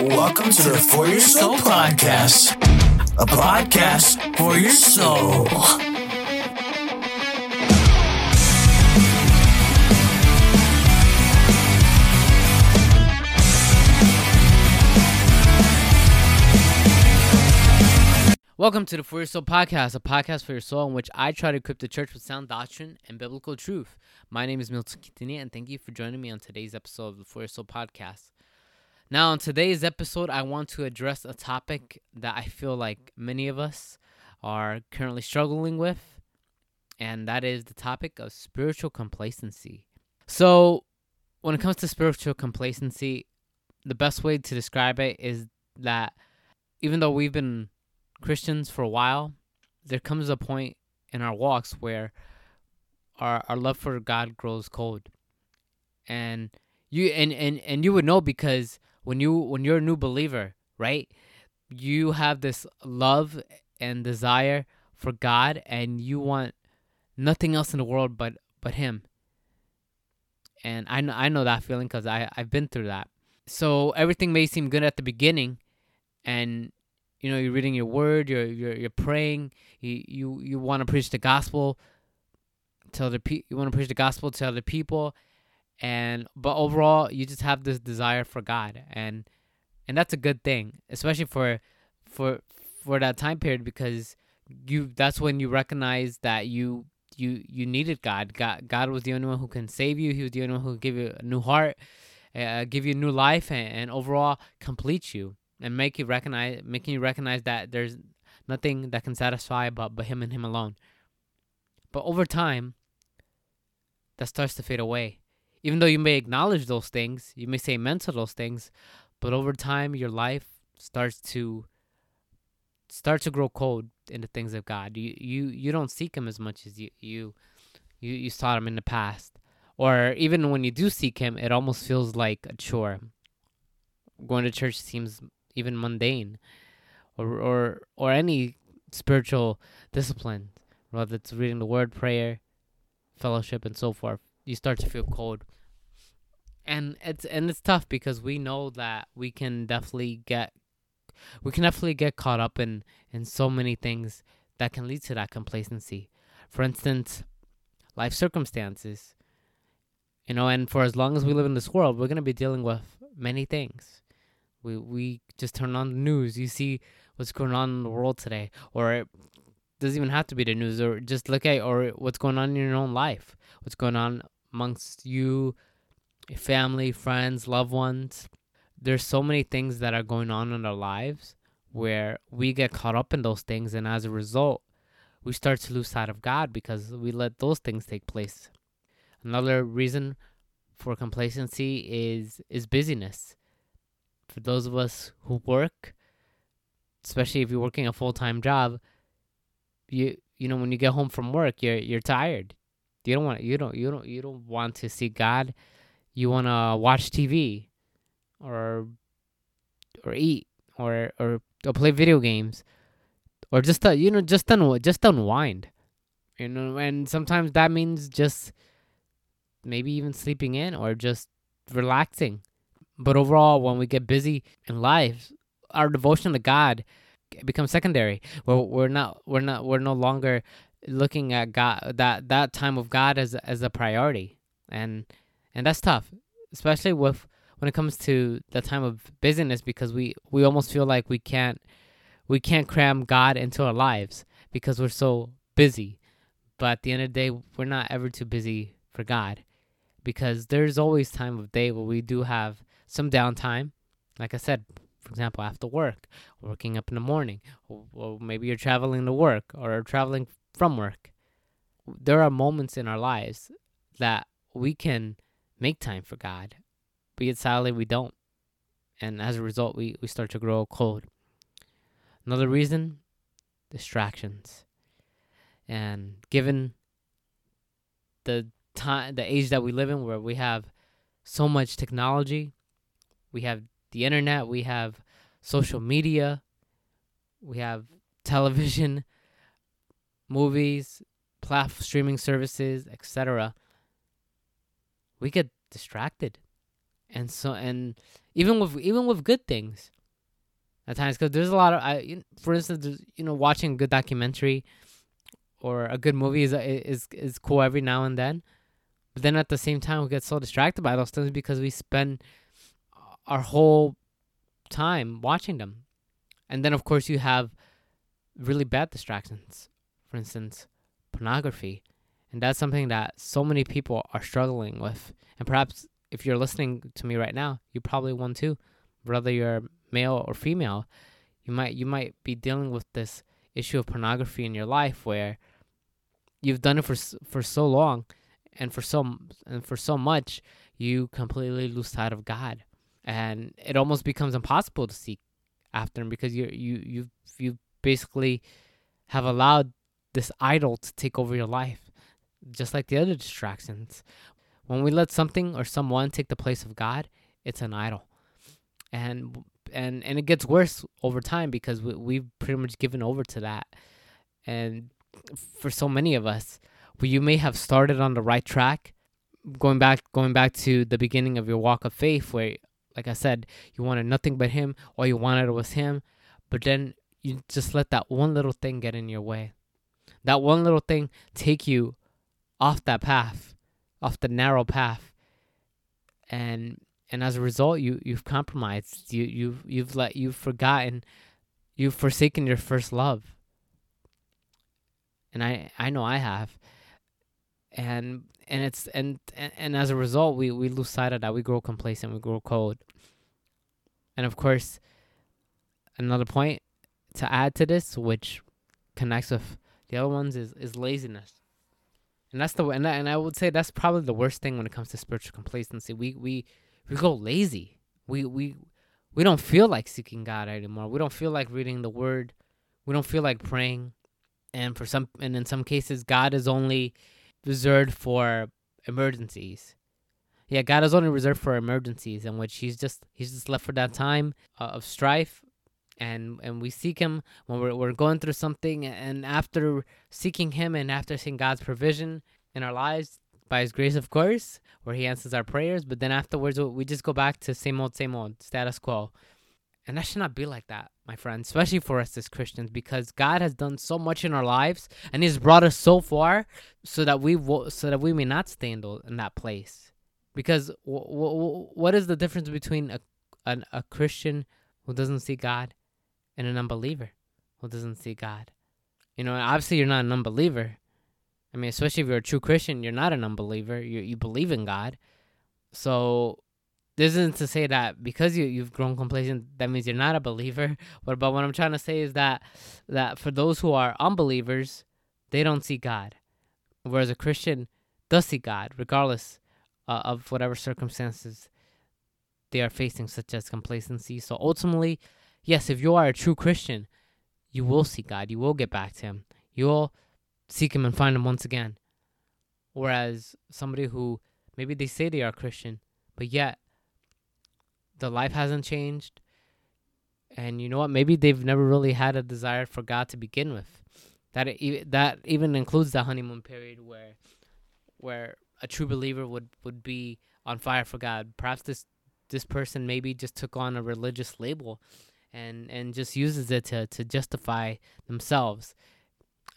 Welcome to the For Your Soul podcast, a podcast for your soul. Welcome to the For Your Soul podcast, a podcast for your soul in which I try to equip the church with sound doctrine and biblical truth. My name is Milton Quintanilla, and thank you for joining me on today's episode of the For Your Soul podcast. Now, in today's episode, I want to address a topic that I feel like many of us are currently struggling with, and that is the topic of spiritual complacency. So, when it comes to spiritual complacency, the best way to describe it is that even though we've been Christians for a while, there comes a point in our walks where our our love for God grows cold. And you and, and, and you would know because when you when you're a new believer, right? You have this love and desire for God and you want nothing else in the world but but him. And I know I know that feeling cuz I I've been through that. So everything may seem good at the beginning and you know you're reading your word you're you're, you're praying you you, you want to preach the gospel tell the pe- you want to preach the gospel to other people and but overall you just have this desire for god and and that's a good thing especially for for for that time period because you that's when you recognize that you you you needed god god god was the only one who can save you he was the only one who could give you a new heart uh, give you a new life and, and overall complete you and make you recognize making you recognize that there's nothing that can satisfy but, but him and him alone. But over time, that starts to fade away. Even though you may acknowledge those things, you may say amen to those things, but over time your life starts to start to grow cold in the things of God. You you you don't seek him as much as you you you, you sought him in the past. Or even when you do seek him, it almost feels like a chore. Going to church seems even mundane, or or or any spiritual discipline, whether it's reading the Word, prayer, fellowship, and so forth, you start to feel cold. And it's and it's tough because we know that we can definitely get we can definitely get caught up in in so many things that can lead to that complacency. For instance, life circumstances. You know, and for as long as we live in this world, we're going to be dealing with many things. We we just turn on the news. You see what's going on in the world today, or doesn't even have to be the news, or just look at or what's going on in your own life. What's going on amongst you, family, friends, loved ones. There's so many things that are going on in our lives where we get caught up in those things, and as a result, we start to lose sight of God because we let those things take place. Another reason for complacency is is busyness for those of us who work, especially if you're working a full time job, you you know when you get home from work, you're you're tired. You don't want you don't you don't you don't want to see God. You want to watch TV, or or eat, or or, or play video games, or just uh, you know just un- just unwind. You know, and sometimes that means just maybe even sleeping in or just relaxing but overall, when we get busy in life, our devotion to God becomes secondary. Well, we're not we're not we're no longer looking at God that that time of God as as a priority, and and that's tough, especially with when it comes to the time of busyness because we we almost feel like we can't we can't cram God into our lives because we're so busy. But at the end of the day, we're not ever too busy for God because there's always time of day where we do have some downtime. Like I said, for example, after work, working up in the morning, or, maybe you're traveling to work or traveling from work. There are moments in our lives that we can make time for God, but yet sadly we don't. And as a result, we, we start to grow cold. Another reason distractions. And given the time, the age that we live in, where we have so much technology, we have the internet, we have social media, we have television, movies, plat- streaming services, etc. We get distracted. And so and even with even with good things at times because there's a lot of I, for instance you know watching a good documentary or a good movie is is is cool every now and then but then at the same time we get so distracted by those things because we spend our whole time watching them. And then of course you have really bad distractions. For instance pornography. And that's something that so many people are struggling with. And perhaps if you're listening to me right now you probably one too. Whether you're male or female, you might you might be dealing with this issue of pornography in your life where you've done it for for so long and for so and for so much you completely lose sight of God and it almost becomes impossible to seek after him because you you you you basically have allowed this idol to take over your life just like the other distractions. When we let something or someone take the place of God it's an idol. And and and it gets worse over time because we, we've pretty much given over to that. And for so many of us where you may have started on the right track going back going back to the beginning of your walk of faith where like i said you wanted nothing but him all you wanted was him but then you just let that one little thing get in your way. That one little thing take you off that path off the narrow path and and as a result you you've compromised. You you've you've let you've forgotten you've forsaken your first love. And i i know i have. And and it's and and, and as a result we we lose sight of that we grow complacent we grow cold and of course another point to add to this which connects with the other ones is is laziness and that's the and I, and I would say that's probably the worst thing when it comes to spiritual complacency we we we go lazy. We we we don't feel like seeking God anymore. We don't feel like reading the word. We don't feel like praying. And for some and in some cases God is only reserved for emergencies. Yeah, God is only reserved for emergencies in which he's just he's just left for that time uh, of strife and and we seek him when we're we're going through something and after seeking him and after seeing God's provision in our lives by his grace, of course, where he answers our prayers. But then afterwards, we just go back to same old, same old status quo. And that should not be like that, my friends, especially for us as Christians, because God has done so much in our lives and He's brought us so far, so that we so that we may not stay in, in that place. Because w- w- what is the difference between a, a a Christian who doesn't see God and an unbeliever who doesn't see God? You know, obviously you're not an unbeliever, I mean, especially if you're a true Christian, you're not an unbeliever. You you believe in God. So this isn't to say that because you you've grown complacent, that means you're not a believer. But but what I'm trying to say is that that for those who are unbelievers, they don't see God, whereas a Christian does see God, regardless uh, of whatever circumstances they are facing, such as complacency. So ultimately, yes, if you are a true Christian, you will see God. You will get back to Him. You will seek him and find him once again. Whereas somebody who maybe they say they are Christian, but yet the life hasn't changed. And you know what? Maybe they've never really had a desire for God to begin with. That it, that even includes the honeymoon period where where a true believer would, would be on fire for God. Perhaps this this person maybe just took on a religious label and and just uses it to to justify themselves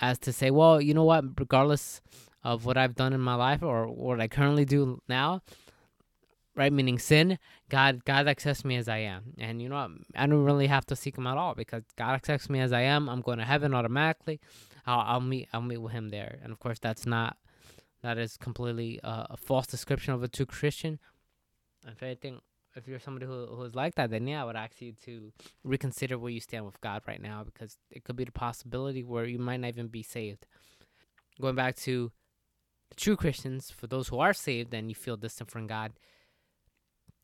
as to say, well, you know what, regardless of what I've done in my life or what I currently do now, right? Meaning sin, God God accepts me as I am. And you know what? I don't really have to seek him at all because God accepts me as I am. I'm going to heaven automatically. I'll, I'll meet I'll meet with him there. And of course that's not that is completely uh, a false description of a true Christian. If anything, if you're somebody who who is like that, then yeah, I would ask you to reconsider where you stand with God right now because it could be the possibility where you might not even be saved. Going back to the true Christians, for those who are saved and you feel distant from God,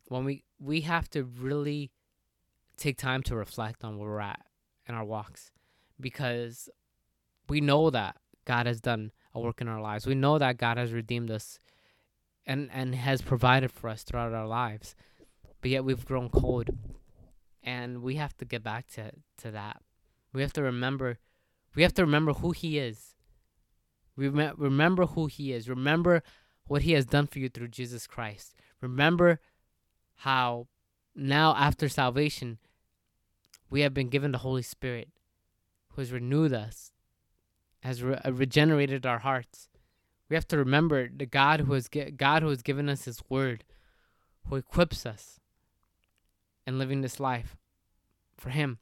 when we we have to really take time to reflect on where we're at in our walks because we know that God has done a work in our lives. We know that God has redeemed us and and has provided for us throughout our lives but yet we've grown cold and we have to get back to to that. We have to remember we have to remember who he is. Rem- remember who he is. Remember what he has done for you through jesus christ. Remember how now after salvation, we have been given the Holy Spirit, who has renewed us, has re- uh, regenerated our hearts. We have to remember the God who has gi- God who has given us His Word, who equips us in living this life for Him.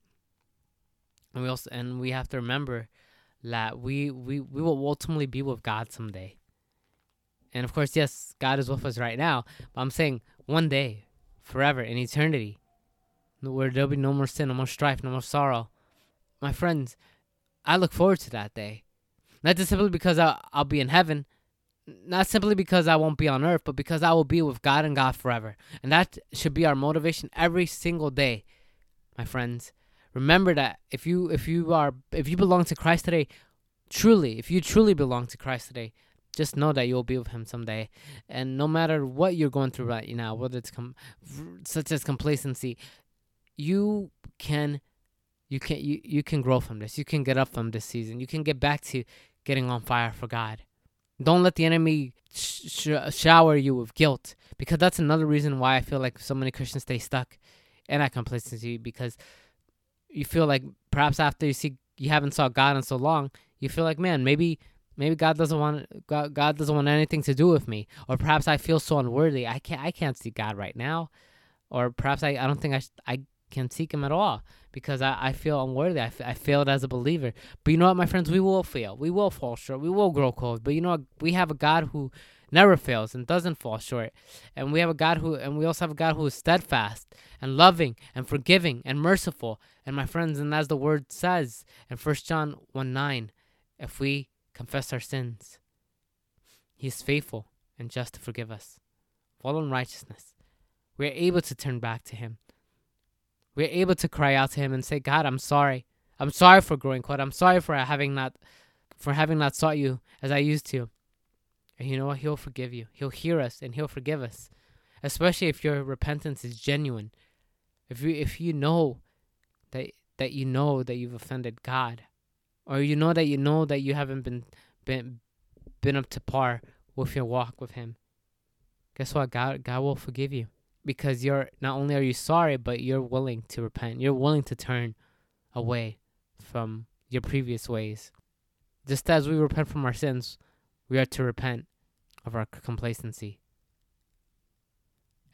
And we also and we have to remember that we we we will ultimately be with God someday. And of course, yes, God is with us right now. But I'm saying one day, forever, in eternity, where there'll be no more sin, no more strife, no more sorrow. My friends, I look forward to that day. Not just simply because I'll, I'll be in heaven, not simply because I won't be on earth, but because I will be with God and God forever. And that should be our motivation every single day, my friends. Remember that if you if you are if you belong to Christ today, truly, if you truly belong to Christ today, just know that you'll be with him someday. And no matter what you're going through right now whether it's com- such as complacency you can you can you, you can grow from this. You can get up from this season. You can get back to getting on fire for god. Don't let the enemy sh- sh- shower you with guilt because that's another reason why i feel like so many christians stay stuck in that complacency because you feel like perhaps after you see you haven't saw god in so long you feel like man maybe maybe God doesn't want God, God doesn't want anything to do with me, or perhaps I feel so unworthy. I can't I can't see God right now, or perhaps I, I don't think I sh- I can seek Him at all because I, I feel unworthy. I, f- I failed as a believer. But you know what, my friends, we will fail. We will fall short. We will grow cold. But you know what? We have a God who never fails and doesn't fall short. And we have a God who and we also have a God who is steadfast and loving and forgiving and merciful. And my friends, and as the word says in First John 1 9, if we confess our sins. He is faithful and just to forgive us of all unrighteousness. We are able to turn back to Him. We are able to cry out to Him and say, God, I'm sorry. I'm sorry for growing cold. I'm sorry for having not for having not sought you as I used to. And you know what? He'll forgive you. He'll hear us and he'll forgive us. Especially if your repentance is genuine. If you if you know that that you know that you've offended God or you know that you know that you haven't been been been up to par with your walk with him. Guess what? God god will forgive you. Because you're not only are you sorry but you're willing to repent. You're willing to turn away from your previous ways. Just as we repent from our sins we are to repent of our complacency.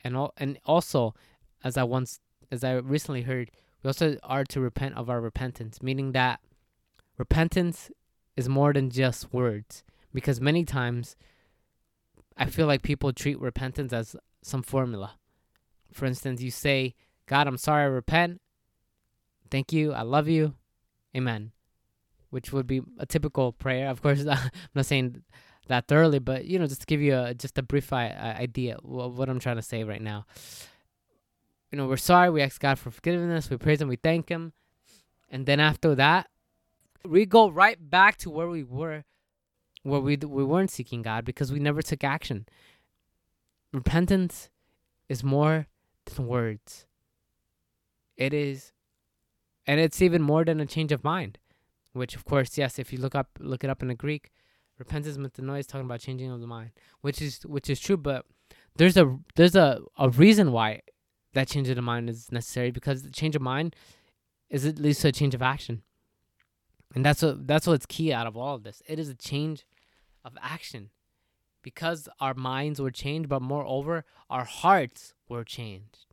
And all and also as i once as i recently heard we also are to repent of our repentance. Meaning that repentance is more than just words because many times I feel like people treat repentance as some formula. For instance, you say, God, I'm sorry, I repent. Thank you. I love you. Amen. Which would be a typical prayer. Of course, I'm not saying that thoroughly, but you know, just to give you a just a brief idea of what I'm trying to say right now. You know, we're sorry. We ask God for forgiveness. We praise Him. We thank Him. And then after that, we go right back to where we were where we we weren't seeking God because we never took action. Repentance is more than words. It is and it's even more than a change of mind, which of course, yes, if you look up look it up in the Greek, repentance metanoia is talking about changing of the mind, which is which is true, but there's a there's a, a reason why that change of the mind is necessary because the change of mind is it leads to a change of action. And that's what that's what's key out of all of this. It is a change of action. Because our minds were changed, but moreover, our hearts were changed.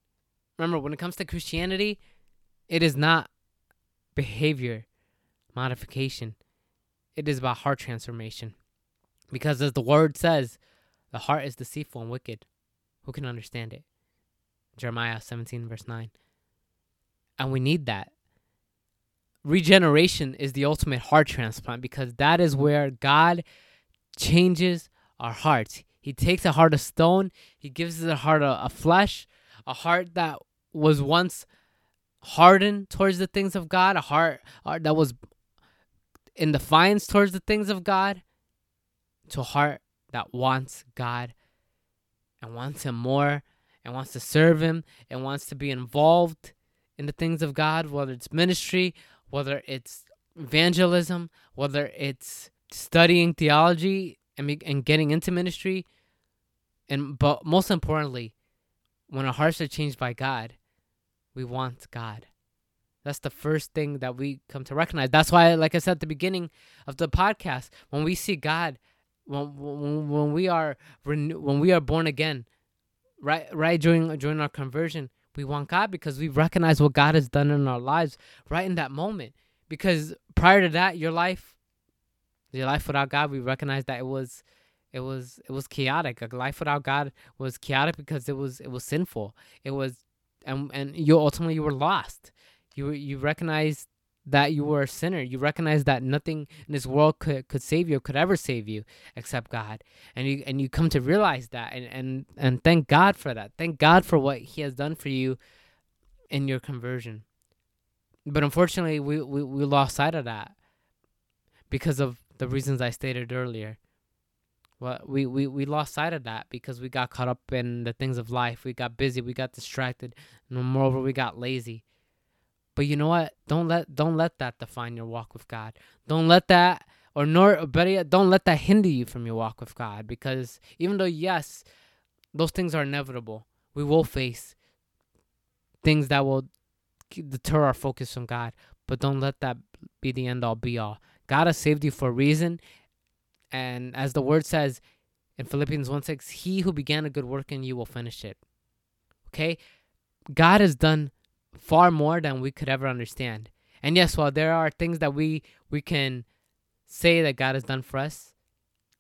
Remember, when it comes to Christianity, it is not behavior modification. It is about heart transformation. Because as the word says, the heart is deceitful and wicked. Who can understand it? Jeremiah 17, verse 9. And we need that regeneration is the ultimate heart transplant because that is where God changes our hearts. He takes a heart of stone, He gives a heart of, of flesh, a heart that was once hardened towards the things of God, a heart, heart that was in defiance towards the things of God, to a heart that wants God and wants Him more and wants to serve Him and wants to be involved in the things of God, whether it's ministry, whether it's evangelism, whether it's studying theology and and getting into ministry, and but most importantly, when our hearts are changed by God, we want God. That's the first thing that we come to recognize. That's why, like I said at the beginning of the podcast, when we see God, when when, when we are when we are born again, right right during during our conversion, we want God because we recognize what God has done in our lives right in that moment. Because prior to that, your life, your life without God, we recognize that it was it was it was chaotic. A life without God was chaotic because it was it was sinful. It was and and you ultimately you were lost. You you recognized that you were a sinner. You recognize that nothing in this world could, could save you, could ever save you except God. And you and you come to realize that and, and, and thank God for that. Thank God for what He has done for you in your conversion. But unfortunately we, we, we lost sight of that because of the reasons I stated earlier. Well, we, we, we lost sight of that because we got caught up in the things of life. We got busy, we got distracted, and moreover, we got lazy. But you know what? Don't let don't let that define your walk with God. Don't let that or nor better yet, don't let that hinder you from your walk with God. Because even though yes, those things are inevitable, we will face things that will deter our focus from God. But don't let that be the end all be all. God has saved you for a reason, and as the word says in Philippians 1 6, he who began a good work in you will finish it. Okay? God has done far more than we could ever understand. And yes, while there are things that we we can say that God has done for us,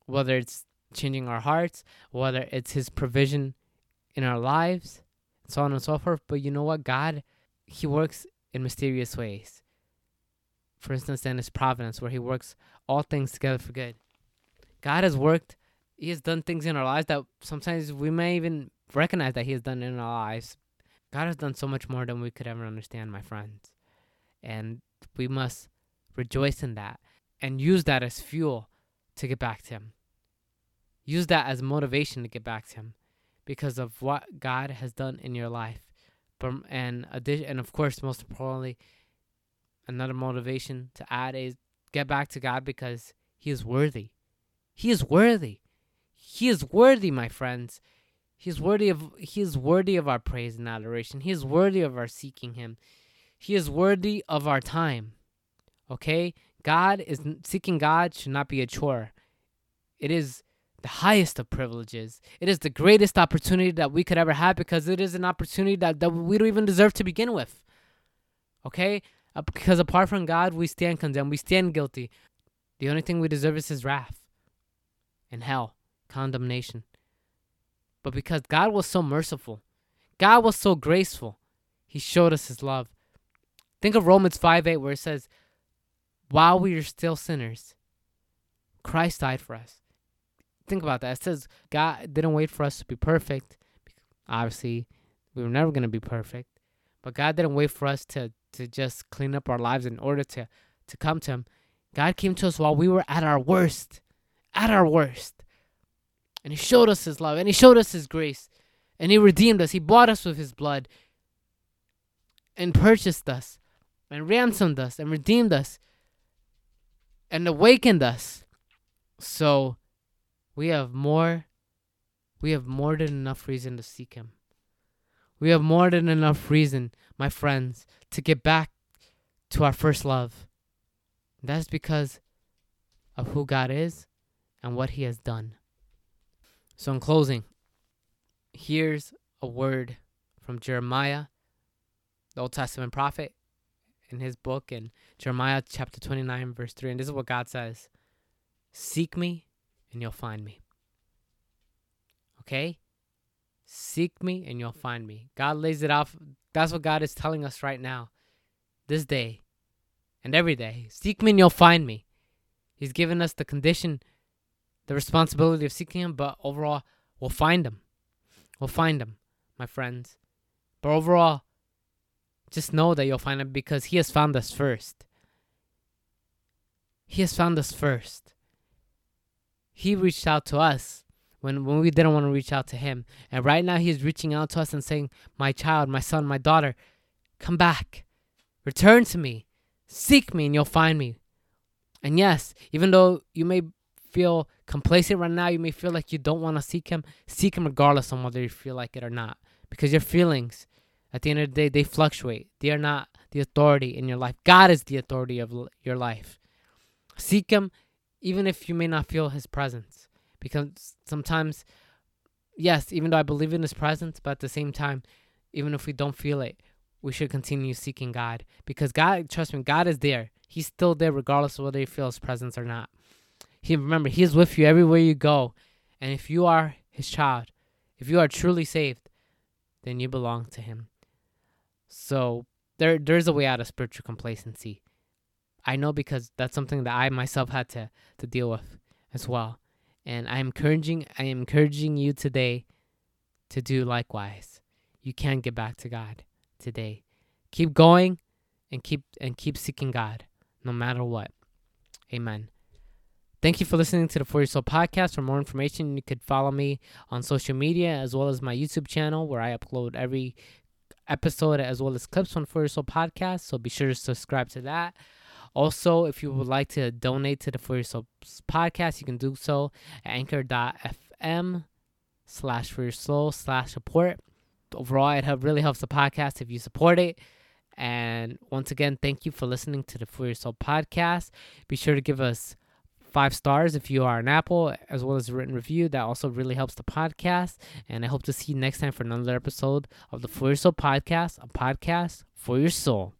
whether it's changing our hearts, whether it's his provision in our lives, so on and so forth, but you know what? God he works in mysterious ways. For instance, in his providence where he works all things together for good. God has worked, He has done things in our lives that sometimes we may even recognize that He has done in our lives. God has done so much more than we could ever understand, my friends. And we must rejoice in that and use that as fuel to get back to Him. Use that as motivation to get back to Him because of what God has done in your life. And and of course, most importantly, another motivation to add is get back to God because He is worthy. He is worthy. He is worthy, my friends. He is worthy of he is worthy of our praise and adoration. He is worthy of our seeking him. He is worthy of our time. Okay? God is seeking God should not be a chore. It is the highest of privileges. It is the greatest opportunity that we could ever have because it is an opportunity that, that we don't even deserve to begin with. Okay? Uh, because apart from God, we stand condemned. We stand guilty. The only thing we deserve is his wrath and hell, condemnation. But because God was so merciful, God was so graceful, He showed us His love. Think of Romans 5 8, where it says, While we are still sinners, Christ died for us. Think about that. It says God didn't wait for us to be perfect. Obviously, we were never going to be perfect. But God didn't wait for us to, to just clean up our lives in order to, to come to Him. God came to us while we were at our worst at our worst. And He showed us His love and He showed us His grace. And He redeemed us. He bought us with His blood and purchased us and ransomed us and redeemed us and awakened us. So we have more we have more than enough reason to seek him. We have more than enough reason, my friends, to get back to our first love. That's because of who God is and what he has done. So, in closing, here's a word from Jeremiah, the Old Testament prophet, in his book in Jeremiah chapter 29, verse 3. And this is what God says Seek me, and you'll find me. Okay? Seek me, and you'll find me. God lays it out. That's what God is telling us right now, this day, and every day. Seek me, and you'll find me. He's given us the condition the responsibility of seeking Him, but overall, we'll find Him. We'll find Him, my friends. But overall, just know that you'll find Him because He has found us first. He has found us first. He reached out to us when, when we didn't want to reach out to Him. And right now, He is reaching out to us and saying, My child, my son, my daughter, come back. Return to me. Seek me, and you'll find me. And yes, even though you may feel complacent right now, you may feel like you don't want to seek Him. Seek Him regardless on whether you feel like it or not. Because your feelings At the end of the day, they fluctuate. They are not the authority in your life. God is the authority of l- your life. Seek Him even if you may not feel His presence. Because sometimes, yes, even though I believe in His presence, but at the same time, even if we don't feel it, we should continue seeking God. Because God, trust me, God is there. He's still there regardless of whether you feel His presence or not. He remember He is with you everywhere you go. And if you are His child, if you are truly saved, then you belong to Him. So there there's a way out of spiritual complacency. I know because that's something that I myself had to to deal with as well. And I am encouraging I am encouraging you today to do likewise. You can get back to God today. Keep going and keep and keep seeking God no matter what. Amen. Thank you for listening to the For Your Soul podcast. For more information, you could follow me on social media as well as my YouTube channel where I upload every episode as well as clips on For Your Soul podcast. So be sure to subscribe to that. Also, if you would like to donate to the For Your Soul podcast, you can do so at anchor.fm slash for your soul slash support. Overall, it really helps the podcast if you support it. And once again, thank you for listening to the For Your Soul podcast. Be sure to give us five stars if you are an Apple, as well as written review. That also really helps the podcast. And I hope to see you next time for another episode of the For Your Soul podcast, a podcast for your soul.